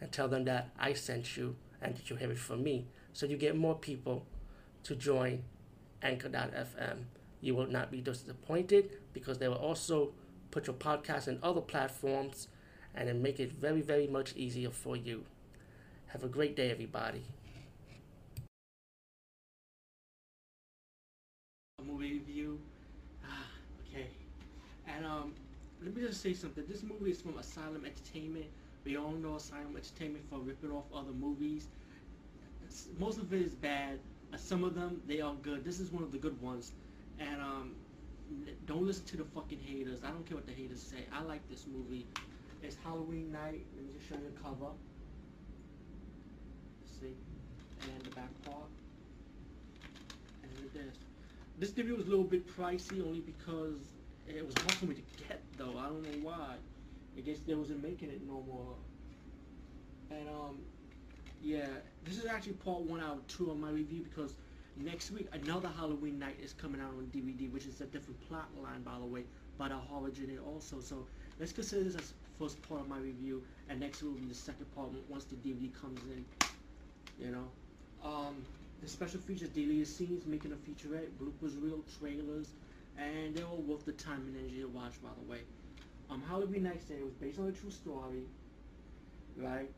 and tell them that I sent you and that you have it from me. So you get more people to join Anchor.fm. You will not be disappointed because they will also put your podcast in other platforms and then make it very, very much easier for you. Have a great day, everybody. Movie review. Ah, okay. And um, let me just say something. This movie is from Asylum Entertainment. We all know Asylum Entertainment for ripping off other movies. Most of it is bad. Uh, some of them they are good. This is one of the good ones. And um, don't listen to the fucking haters. I don't care what the haters say. I like this movie. It's Halloween night. Let me just show you the cover. See, and the back part. And this. This DVD was a little bit pricey only because it was hard for me to get though. I don't know why. I guess they wasn't making it no more. And um, yeah, this is actually part one out of two of my review because next week another Halloween night is coming out on DVD, which is a different plot line by the way, but a horror genre also. So let's consider this as first part of my review, and next week will be the second part once the DVD comes in. You know, um, the special features, deleted scenes, making a featurette, bloopers reel, trailers, and they're all worth the time and energy to watch. By the way um, Halloween Night Day was based on a true story, right?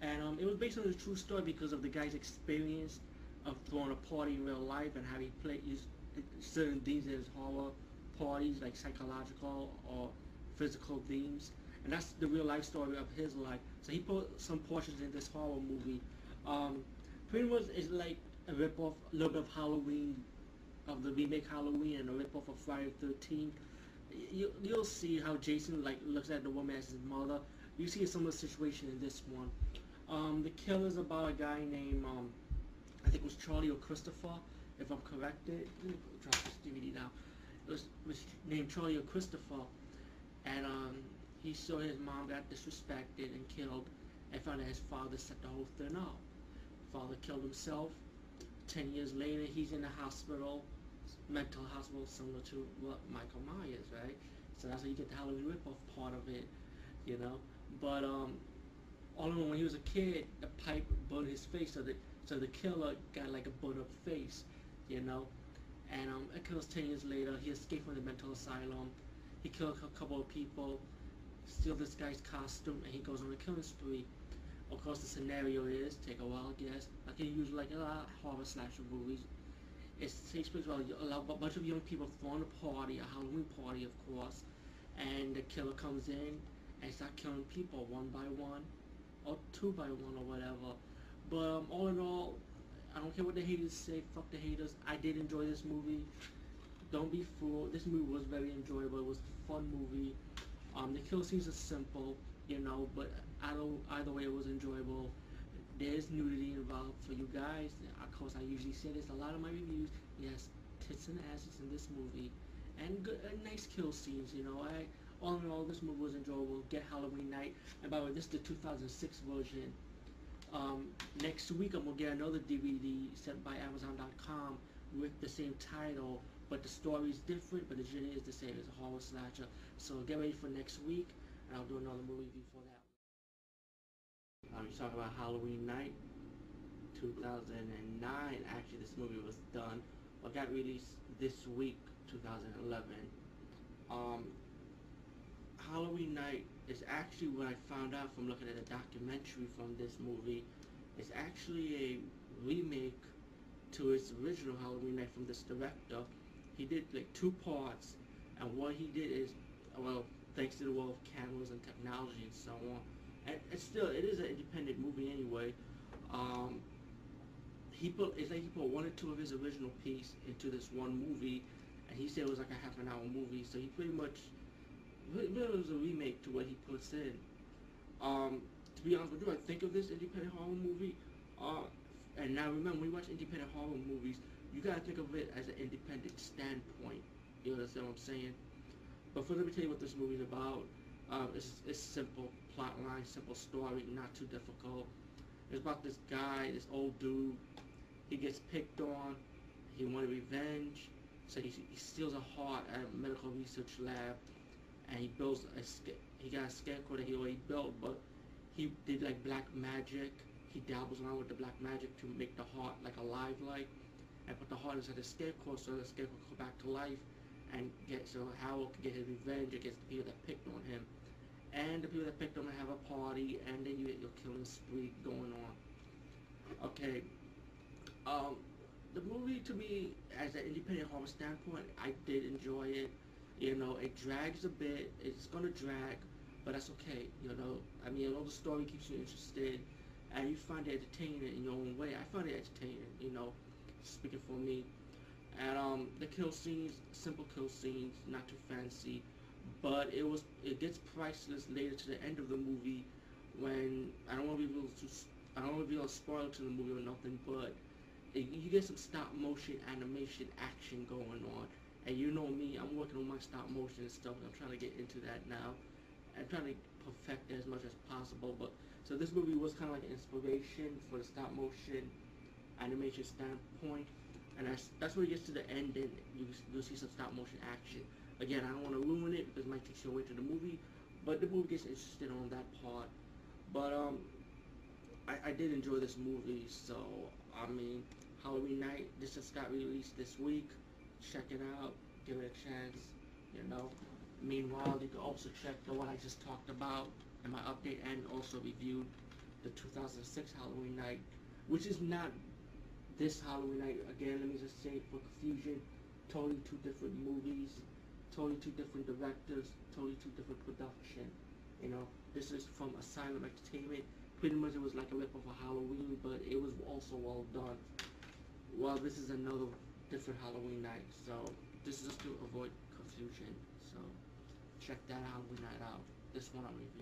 And um, it was based on a true story because of the guy's experience of throwing a party in real life and how he played certain things in his horror parties, like psychological or physical themes. And that's the real life story of his life. So he put some portions in this horror movie. Um, pretty much it's like a rip-off, a little bit of Halloween, of the remake Halloween and a rip-off of Friday the 13th you, you'll see how Jason like looks at the woman as his mother. You see a similar situation in this one. Um, the kill is about a guy named um, I think it was Charlie or Christopher, if I'm corrected. Let me drop this DVD now. It was, was named Charlie or Christopher, and um, he saw his mom got disrespected and killed, and found that his father set the whole thing up. Father killed himself. Ten years later, he's in the hospital mental hospital similar to what Michael Myers, right? So that's how you get the Halloween ripoff part of it, you know. But um, all in all, when he was a kid, the pipe burned his face, so the so the killer got like a burnt up face, you know. And um, it kills ten years later. He escaped from the mental asylum. He killed a couple of people, steal this guy's costume, and he goes on a killing spree. Of course, the scenario is take a wild guess, like you use like a lot of horror slasher movies it takes place while a bunch of young people throwing a party, a Halloween party, of course, and the killer comes in and start killing people one by one, or two by one, or whatever. But um, all in all, I don't care what the haters say. Fuck the haters. I did enjoy this movie. Don't be fooled. This movie was very enjoyable. It was a fun movie. Um, the kill scenes are simple, you know, but either either way, it was enjoyable there's nudity involved for you guys. Of course, I usually say this a lot of my reviews. Yes, tits and asses in this movie, and good, uh, nice kill scenes. You know, I all in all, this movie was enjoyable. Get Halloween night, and by the way, this is the 2006 version. Um, next week, I'm gonna get another DVD sent by Amazon.com with the same title, but the story is different, but the genre is the same. It's a horror slasher. So get ready for next week, and I'll do another movie review for that. Um, you talk about Halloween Night, 2009. Actually, this movie was done, or got released this week, 2011. Um, Halloween Night is actually what I found out from looking at a documentary from this movie. It's actually a remake to its original Halloween Night from this director. He did like two parts, and what he did is, well, thanks to the world of cameras and technology and so on, it's still it is an independent movie anyway. Um, he put it's like he put one or two of his original piece into this one movie, and he said it was like a half an hour movie. So he pretty much it was a remake to what he puts in. Um, to be honest with you, I think of this independent horror movie, uh, and now remember, when you watch independent horror movies, you gotta think of it as an independent standpoint. You understand what I'm saying? But first, let me tell you what this movie's about. Um, it's, it's simple plot line, simple story, not too difficult. It's about this guy, this old dude. He gets picked on. He wanted revenge, so he, he steals a heart at a medical research lab, and he builds a he got a scarecrow that he already built, but he did like black magic. He dabbles around with the black magic to make the heart like alive, like, and put the heart inside the scarecrow so the scarecrow can come back to life, and get so Howell could get his revenge against the people that picked on him, and the people that picked them have a party, and then you get your killing spree going on. Okay, um, the movie to me, as an independent horror standpoint, I did enjoy it. You know, it drags a bit. It's gonna drag, but that's okay. You know, I mean, all the story keeps you interested, and you find it entertaining in your own way. I find it entertaining. You know, speaking for me. And um, the kill scenes, simple kill scenes, not too fancy, but it was it gets priceless later to the end of the movie when I don't want to reveal too, s- I don't want to reveal a spoiler to the movie or nothing, but it, you get some stop motion animation action going on. And you know me, I'm working on my stop motion and stuff. And I'm trying to get into that now. I'm trying to perfect it as much as possible. But so this movie was kind of like an inspiration for the stop motion animation standpoint. And that's that's where it gets to the end, and you you'll see some stop motion action. Again, I don't want to ruin it because it might take you away to the movie, but the movie gets interested on that part. But um, I, I did enjoy this movie, so I mean, Halloween night. This just got released this week. Check it out. Give it a chance. You know. Meanwhile, you can also check the one I just talked about in my update, and also reviewed the 2006 Halloween night, which is not this Halloween night. Again, let me just say for confusion, totally two different movies, totally two different directors, totally two different production. You know, this is from Asylum Entertainment. Pretty much it was like a rip of a Halloween, but it was also well done. Well, this is another different Halloween night, so this is just to avoid confusion. So check that Halloween night out. This one I'm reviewing.